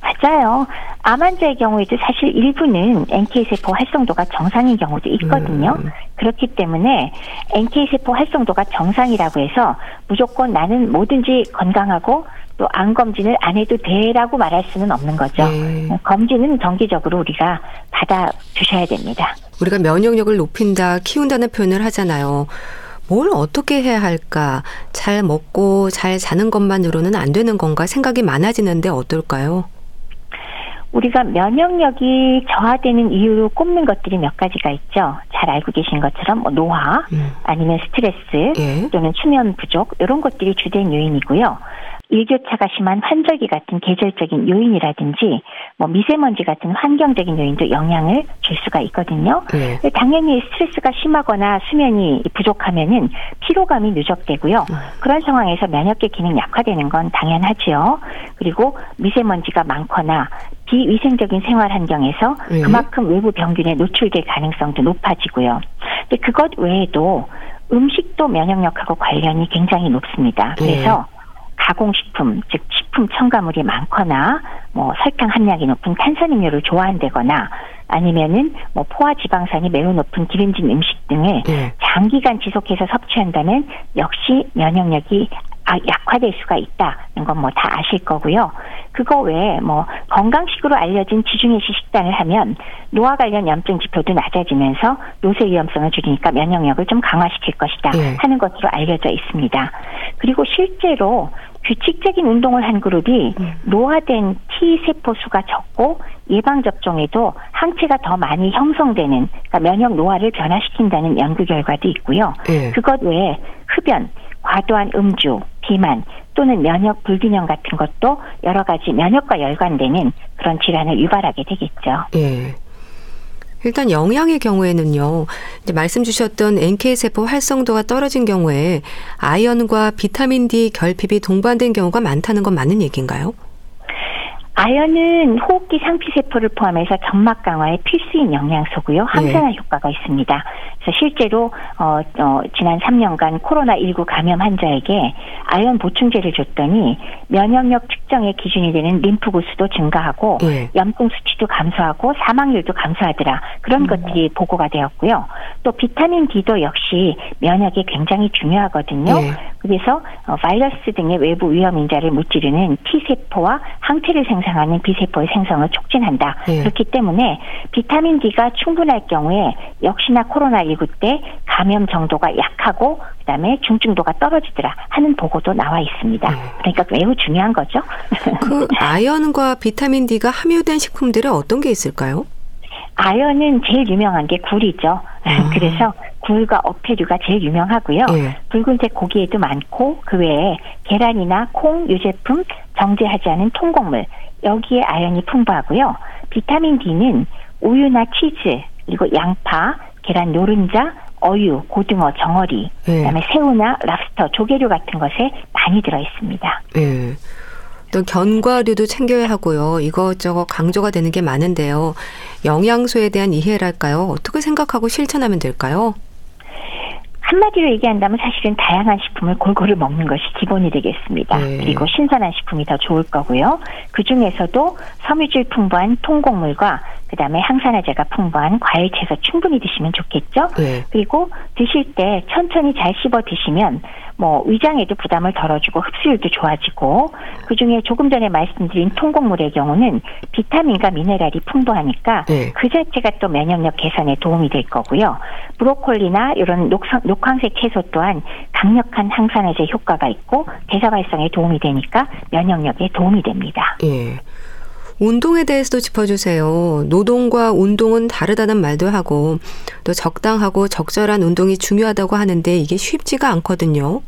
맞아요. 암 환자의 경우에도 사실 일부는 NK세포 활성도가 정상인 경우도 있거든요. 음. 그렇기 때문에 NK세포 활성도가 정상이라고 해서 무조건 나는 뭐든지 건강하고 또 암 검진을 안 해도 돼라고 말할 수는 없는 거죠. 네. 검진은 정기적으로 우리가 받아 주셔야 됩니다. 우리가 면역력을 높인다, 키운다는 표현을 하잖아요. 뭘 어떻게 해야 할까? 잘 먹고 잘 자는 것만으로는 안 되는 건가 생각이 많아지는데 어떨까요? 우리가 면역력이 저하되는 이유로 꼽는 것들이 몇 가지가 있죠. 잘 알고 계신 것처럼 뭐 노화, 음. 아니면 스트레스, 예. 또는 수면 부족 이런 것들이 주된 요인이고요. 일교차가 심한 환절기 같은 계절적인 요인이라든지 뭐 미세먼지 같은 환경적인 요인도 영향을 줄 수가 있거든요. 네. 당연히 스트레스가 심하거나 수면이 부족하면은 피로감이 누적되고요. 음. 그런 상황에서 면역계 기능 약화되는 건 당연하지요. 그리고 미세먼지가 많거나 비위생적인 생활 환경에서 네. 그만큼 외부 병균에 노출될 가능성도 높아지고요. 근데 그것 외에도 음식도 면역력하고 관련이 굉장히 높습니다. 그래서 네. 가공식품, 즉 식품 첨가물이 많거나 뭐 설탕 함량이 높은 탄산음료를 좋아한다거나 아니면은 뭐 포화 지방산이 매우 높은 기름진 음식 등을 네. 장기간 지속해서 섭취한다면 역시 면역력이 아, 약화될 수가 있다는 건 뭐 다 아실 거고요. 그거 외에 뭐 건강식으로 알려진 지중해식 식단을 하면 노화 관련 염증 지표도 낮아지면서 노쇠 위험성을 줄이니까 면역력을 좀 강화시킬 것이다 네. 하는 것으로 알려져 있습니다. 그리고 실제로 규칙적인 운동을 한 그룹이 음. 노화된 T 세포 수가 적고 예방 접종에도 항체가 더 많이 형성되는 그러니까 면역 노화를 변화시킨다는 연구 결과도 있고요. 네. 그것 외에 흡연, 과도한 음주, 비만 또는 면역 불균형 같은 것도 여러 가지 면역과 연관되는 그런 질환을 유발하게 되겠죠. 네. 일단 영양의 경우에는요. 이제 말씀 주셨던 NK 세포 활성도가 떨어진 경우에 아연과 비타민 D 결핍이 동반된 경우가 많다는 건 맞는 얘기인가요? 아연은 호흡기 상피세포를 포함해서 점막 강화에 필수인 영양소고요. 항산화 네. 효과가 있습니다. 그래서 실제로 어, 어, 지난 3년간 코로나19 감염 환자에게 아연 보충제를 줬더니 면역력 측정의 기준이 되는 림프 구수도 증가하고 네. 염증 수치도 감소하고 사망률도 감소하더라. 그런 음. 것들이 보고가 되었고요. 또 비타민 D도 역시 면역에 굉장히 중요하거든요. 네. 그래서 어, 바이러스 등의 외부 위험 인자를 무찌르는 T세포와 항체를 생성 하는 B세포의 생성을 촉진한다. 네. 그렇기 때문에 비타민 D가 충분할 경우에 역시나 코로나19 때 감염 정도가 약하고 그다음에 중증도가 떨어지더라 하는 보고도 나와 있습니다. 네. 그러니까 매우 중요한 거죠. *laughs* 그 아연과 비타민 D가 함유된 식품들은 어떤 게 있을까요? 아연은 제일 유명한 게 굴이죠. 아. 그래서 굴과 어패류가 제일 유명하고요. 예. 붉은색 고기에도 많고 그 외에 계란이나 콩, 유제품, 정제하지 않은 통곡물 여기에 아연이 풍부하고요. 비타민 D는 우유나 치즈 그리고 양파, 계란 노른자, 어유, 고등어, 정어리, 예. 그다음에 새우나 랍스터, 조개류 같은 것에 많이 들어 있습니다. 예. 또 견과류도 챙겨야 하고요. 이것저것 강조가 되는 게 많은데요. 영양소에 대한 이해랄까요? 어떻게 생각하고 실천하면 될까요? 한마디로 얘기한다면 사실은 다양한 식품을 골고루 먹는 것이 기본이 되겠습니다. 네. 그리고 신선한 식품이 더 좋을 거고요. 그 중에서도 섬유질 풍부한 통곡물과 그다음에 항산화제가 풍부한 과일 채소 충분히 드시면 좋겠죠. 네. 그리고 드실 때 천천히 잘 씹어 드시면 뭐 위장에도 부담을 덜어주고 흡수율도 좋아지고 그 중에 조금 전에 말씀드린 통곡물의 경우는 비타민과 미네랄이 풍부하니까 네. 그 자체가 또 면역력 개선에 도움이 될 거고요. 브로콜리나 이런 녹상, 녹황색 채소 또한 강력한 항산화제 효과가 있고 대사 발성에 도움이 되니까 면역력에 도움이 됩니다. 예. 운동에 대해서도 짚어주세요. 노동과 운동은 다르다는 말도 하고 또 적당하고 적절한 운동이 중요하다고 하는데 이게 쉽지가 않거든요.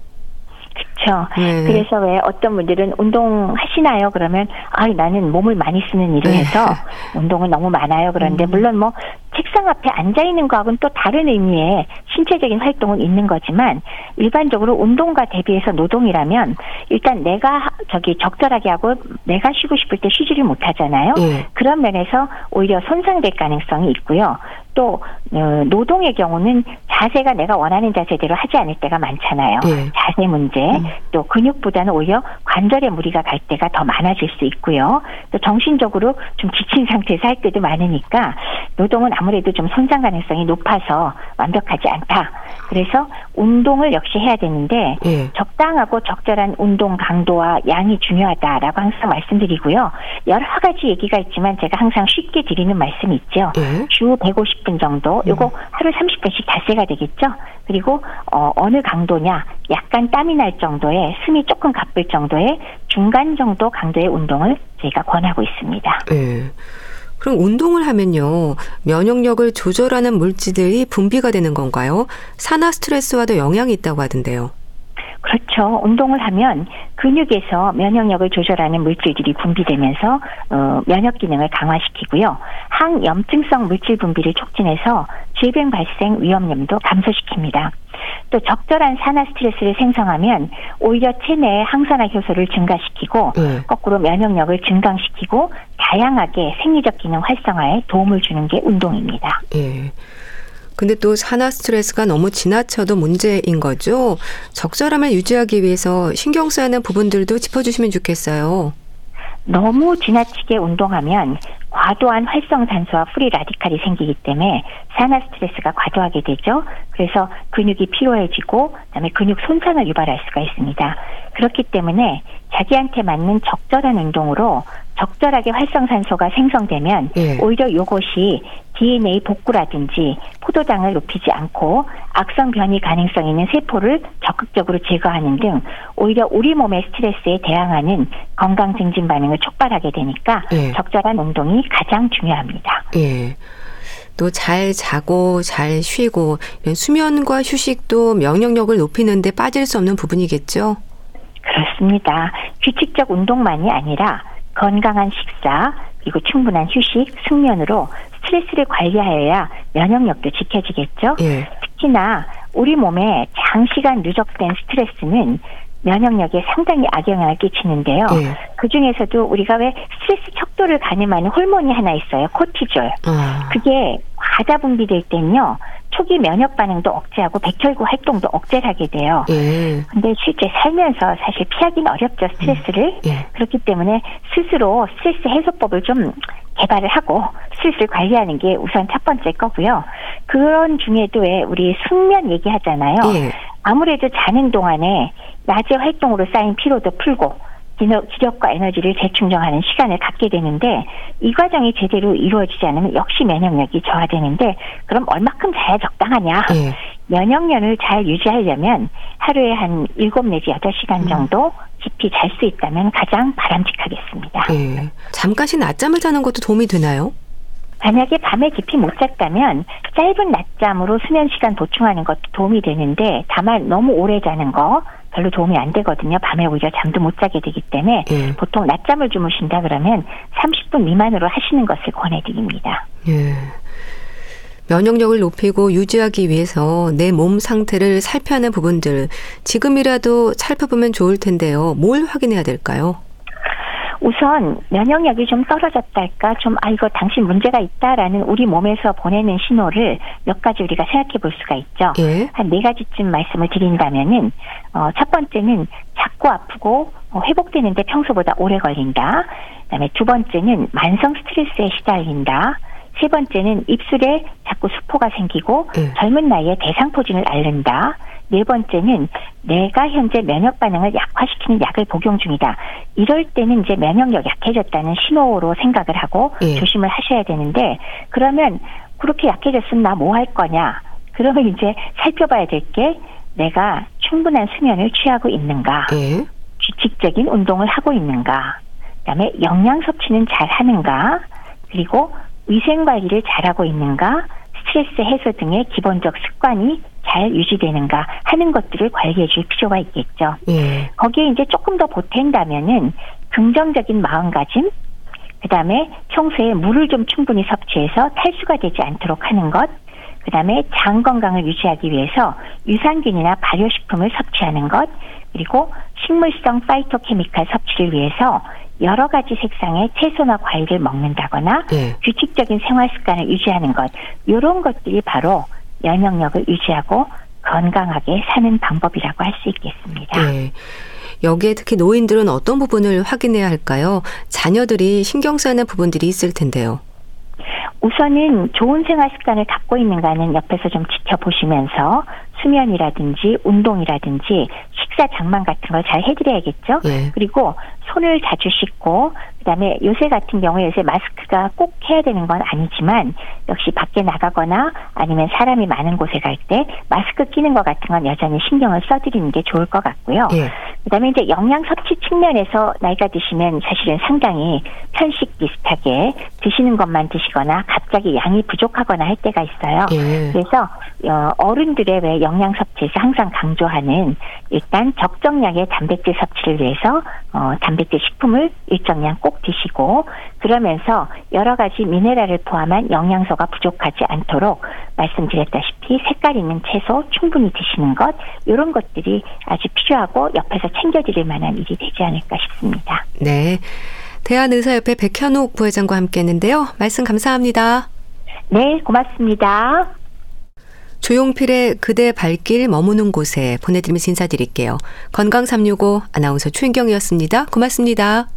그렇죠. 네. 그래서 왜 어떤 분들은 운동 하시나요? 그러면 아 나는 몸을 많이 쓰는 일을 네. 해서 *laughs* 운동은 너무 많아요. 그런데 음. 물론 뭐 책상 앞에 앉아 있는 거하고는 또 다른 의미의 신체적인 활동은 있는 거지만 일반적으로 운동과 대비해서 노동이라면 일단 내가 저기 적절하게 하고 내가 쉬고 싶을 때 쉬지를 못하잖아요. 네. 그런 면에서 오히려 손상될 가능성이 있고요. 또 어, 노동의 경우는 자세가 내가 원하는 자세대로 하지 않을 때가 많잖아요. 네. 자세 문제, 음. 또 근육보다는 오히려 관절에 무리가 갈 때가 더 많아질 수 있고요. 또 정신적으로 좀 지친 *laughs* 상태에서 할 때도 많으니까 노동은 아무래도 좀 손상 가능성이 높아서 완벽하지 않다. 그래서 운동을 역시 해야 되는데 네. 적당하고 적절한 운동 강도와 양이 중요하다라고 항상 말씀드리고요. 여러 가지 얘기가 있지만 제가 항상 쉽게 드리는 말씀이 있죠. 네. 주 150분 정도, 요거 음. 하루 30분씩 닷새가 되겠죠. 그리고 어, 어느 강도냐, 약간 땀이 날 정도의 숨이 조금 가쁠 정도의 중간 정도 강도의 운동을 저희가 권하고 있습니다. 네. 그럼 운동을 하면요, 면역력을 조절하는 물질들이 분비가 되는 건가요? 산화 스트레스와도 영향이 있다고 하던데요. 그렇죠. 운동을 하면 근육에서 면역력을 조절하는 물질들이 분비되면서 어, 면역 기능을 강화시키고요. 항염증성 물질 분비를 촉진해서 질병 발생 위험률도 감소시킵니다. 또 적절한 산화 스트레스를 생성하면 오히려 체내의 항산화 효소를 증가시키고 네. 거꾸로 면역력을 증강시키고 다양하게 생리적 기능 활성화에 도움을 주는 게 운동입니다. 네. 근데 또 산화 스트레스가 너무 지나쳐도 문제인 거죠. 적절함을 유지하기 위해서 신경 써야 하는 부분들도 짚어주시면 좋겠어요. 너무 지나치게 운동하면 과도한 활성산소와 프리 라디칼이 생기기 때문에 산화 스트레스가 과도하게 되죠. 그래서 근육이 피로해지고 그다음에 근육 손상을 유발할 수가 있습니다. 그렇기 때문에 자기한테 맞는 적절한 운동으로 적절하게 활성산소가 생성되면 예. 오히려 이것이 DNA 복구라든지 포도당을 높이지 않고 악성 변이 가능성 있는 세포를 적극적으로 제거하는 등 오히려 우리 몸의 스트레스에 대항하는 건강 증진 반응을 촉발하게 되니까 예. 적절한 운동이 가장 중요합니다. 예. 또 잘 자고 잘 쉬고 수면과 휴식도 면역력을 높이는데 빠질 수 없는 부분이겠죠. 그렇습니다. 규칙적 운동만이 아니라 건강한 식사, 그리고 충분한 휴식, 숙면으로 스트레스를 관리하여야 면역력도 지켜지겠죠. 예. 특히나 우리 몸에 장시간 누적된 스트레스는 면역력에 상당히 악영향을 끼치는데요. 예. 그 중에서도 우리가 왜 스트레스 척도를 가늠하는 호르몬이 하나 있어요. 코티졸. 아. 그게 과다 분비될 때는요. 초기 면역 반응도 억제하고 백혈구 활동도 억제를 하게 돼요. 예. 근데 실제 살면서 사실 피하기는 어렵죠 스트레스를. 예. 그렇기 때문에 스스로 스트레스 해소법을 좀 개발을 하고 스트레스를 관리하는 게 우선 첫 번째 거고요. 그런 중에도 왜 우리 숙면 얘기하잖아요. 예. 아무래도 자는 동안에 낮에 활동으로 쌓인 피로도 풀고 기력과 에너지를 재충전하는 시간을 갖게 되는데 이 과정이 제대로 이루어지지 않으면 역시 면역력이 저하되는데 그럼 얼마큼 자야 적당하냐? 네. 면역력을 잘 유지하려면 하루에 한7 내지 8시간 음. 정도 깊이 잘 수 있다면 가장 바람직하겠습니다. 네. 잠깐씩 낮잠을 자는 것도 도움이 되나요? 만약에 밤에 깊이 못 잤다면 짧은 낮잠으로 수면 시간 보충하는 것도 도움이 되는데 다만 너무 오래 자는 거 별로 도움이 안 되거든요. 밤에 오히려 잠도 못 자게 되기 때문에 예. 보통 낮잠을 주무신다 그러면 30분 미만으로 하시는 것을 권해드립니다. 예. 면역력을 높이고 유지하기 위해서 내 몸 상태를 살펴하는 부분들 지금이라도 살펴보면 좋을 텐데요. 뭘 확인해야 될까요? 우선 면역력이 좀 떨어졌달까 좀 아 이거 당신 문제가 있다라는 우리 몸에서 보내는 신호를 몇 가지 우리가 생각해 볼 수가 있죠. 예. 한네 가지쯤 말씀을 드린다면은 어, 첫 번째는 자꾸 아프고 어, 회복되는데 평소보다 오래 걸린다. 그 다음에 두 번째는 만성 스트레스에 시달린다. 세 번째는 입술에 자꾸 수포가 생기고 예. 젊은 나이에 대상포진을 앓는다. 네 번째는 내가 현재 면역 반응을 약화시키는 약을 복용 중이다. 이럴 때는 이제 면역력 약해졌다는 신호로 생각을 하고 예. 조심을 하셔야 되는데 그러면 그렇게 약해졌으면 나 뭐 할 거냐? 그러면 이제 살펴봐야 될 게 내가 충분한 수면을 취하고 있는가? 예. 규칙적인 운동을 하고 있는가? 그다음에 영양 섭취는 잘 하는가? 그리고 위생 관리를 잘하고 있는가? 스트레스 해소 등의 기본적 습관이 잘 유지되는가 하는 것들을 관리해 줄 필요가 있겠죠. 예. 거기에 이제 조금 더 보탠다면은 긍정적인 마음가짐, 그 다음에 평소에 물을 좀 충분히 섭취해서 탈수가 되지 않도록 하는 것, 그 다음에 장 건강을 유지하기 위해서 유산균이나 발효식품을 섭취하는 것, 그리고 식물성 파이토케미칼 섭취를 위해서 여러 가지 색상의 채소나 과일을 먹는다거나 네. 규칙적인 생활 습관을 유지하는 것 이런 것들이 바로 면역력을 유지하고 건강하게 사는 방법이라고 할 수 있겠습니다. 네. 여기에 특히 노인들은 어떤 부분을 확인해야 할까요? 자녀들이 신경 쓰는 부분들이 있을 텐데요. 우선은 좋은 생활 습관을 갖고 있는가는 옆에서 좀 지켜보시면서 수면이라든지 운동이라든지 식사 장만 같은 걸 잘 해드려야겠죠. 네. 그리고 손을 자주 씻고 그다음에 요새 같은 경우에 요새 마스크가 꼭 해야 되는 건 아니지만 역시 밖에 나가거나 아니면 사람이 많은 곳에 갈 때 마스크 끼는 것 같은 건 여전히 신경을 써드리는 게 좋을 것 같고요. 예. 그다음에 이제 영양 섭취 측면에서 나이가 드시면 사실은 상당히 편식 비슷하게 드시는 것만 드시거나 갑자기 양이 부족하거나 할 때가 있어요. 예. 그래서 어, 어른들의 왜 영양 섭취에서 항상 강조하는 일단 적정량의 단백질 섭취를 위해서 어, 단백질 식품을 일정량 꼭 드시고 그러면서 여러 가지 미네랄을 포함한 영양소가 부족하지 않도록 말씀드렸다시피 색깔 있는 채소 충분히 드시는 것 이런 것들이 아주 필요하고 옆에서 챙겨드릴 만한 일이 되지 않을까 싶습니다. 네. 대한의사협회 백현옥 부회장과 함께했는데요. 말씀 감사합니다. 네, 고맙습니다. 조용필의 그대 발길 머무는 곳에 보내드리면서 인사드릴게요. 건강365 아나운서 최인경이었습니다. 고맙습니다.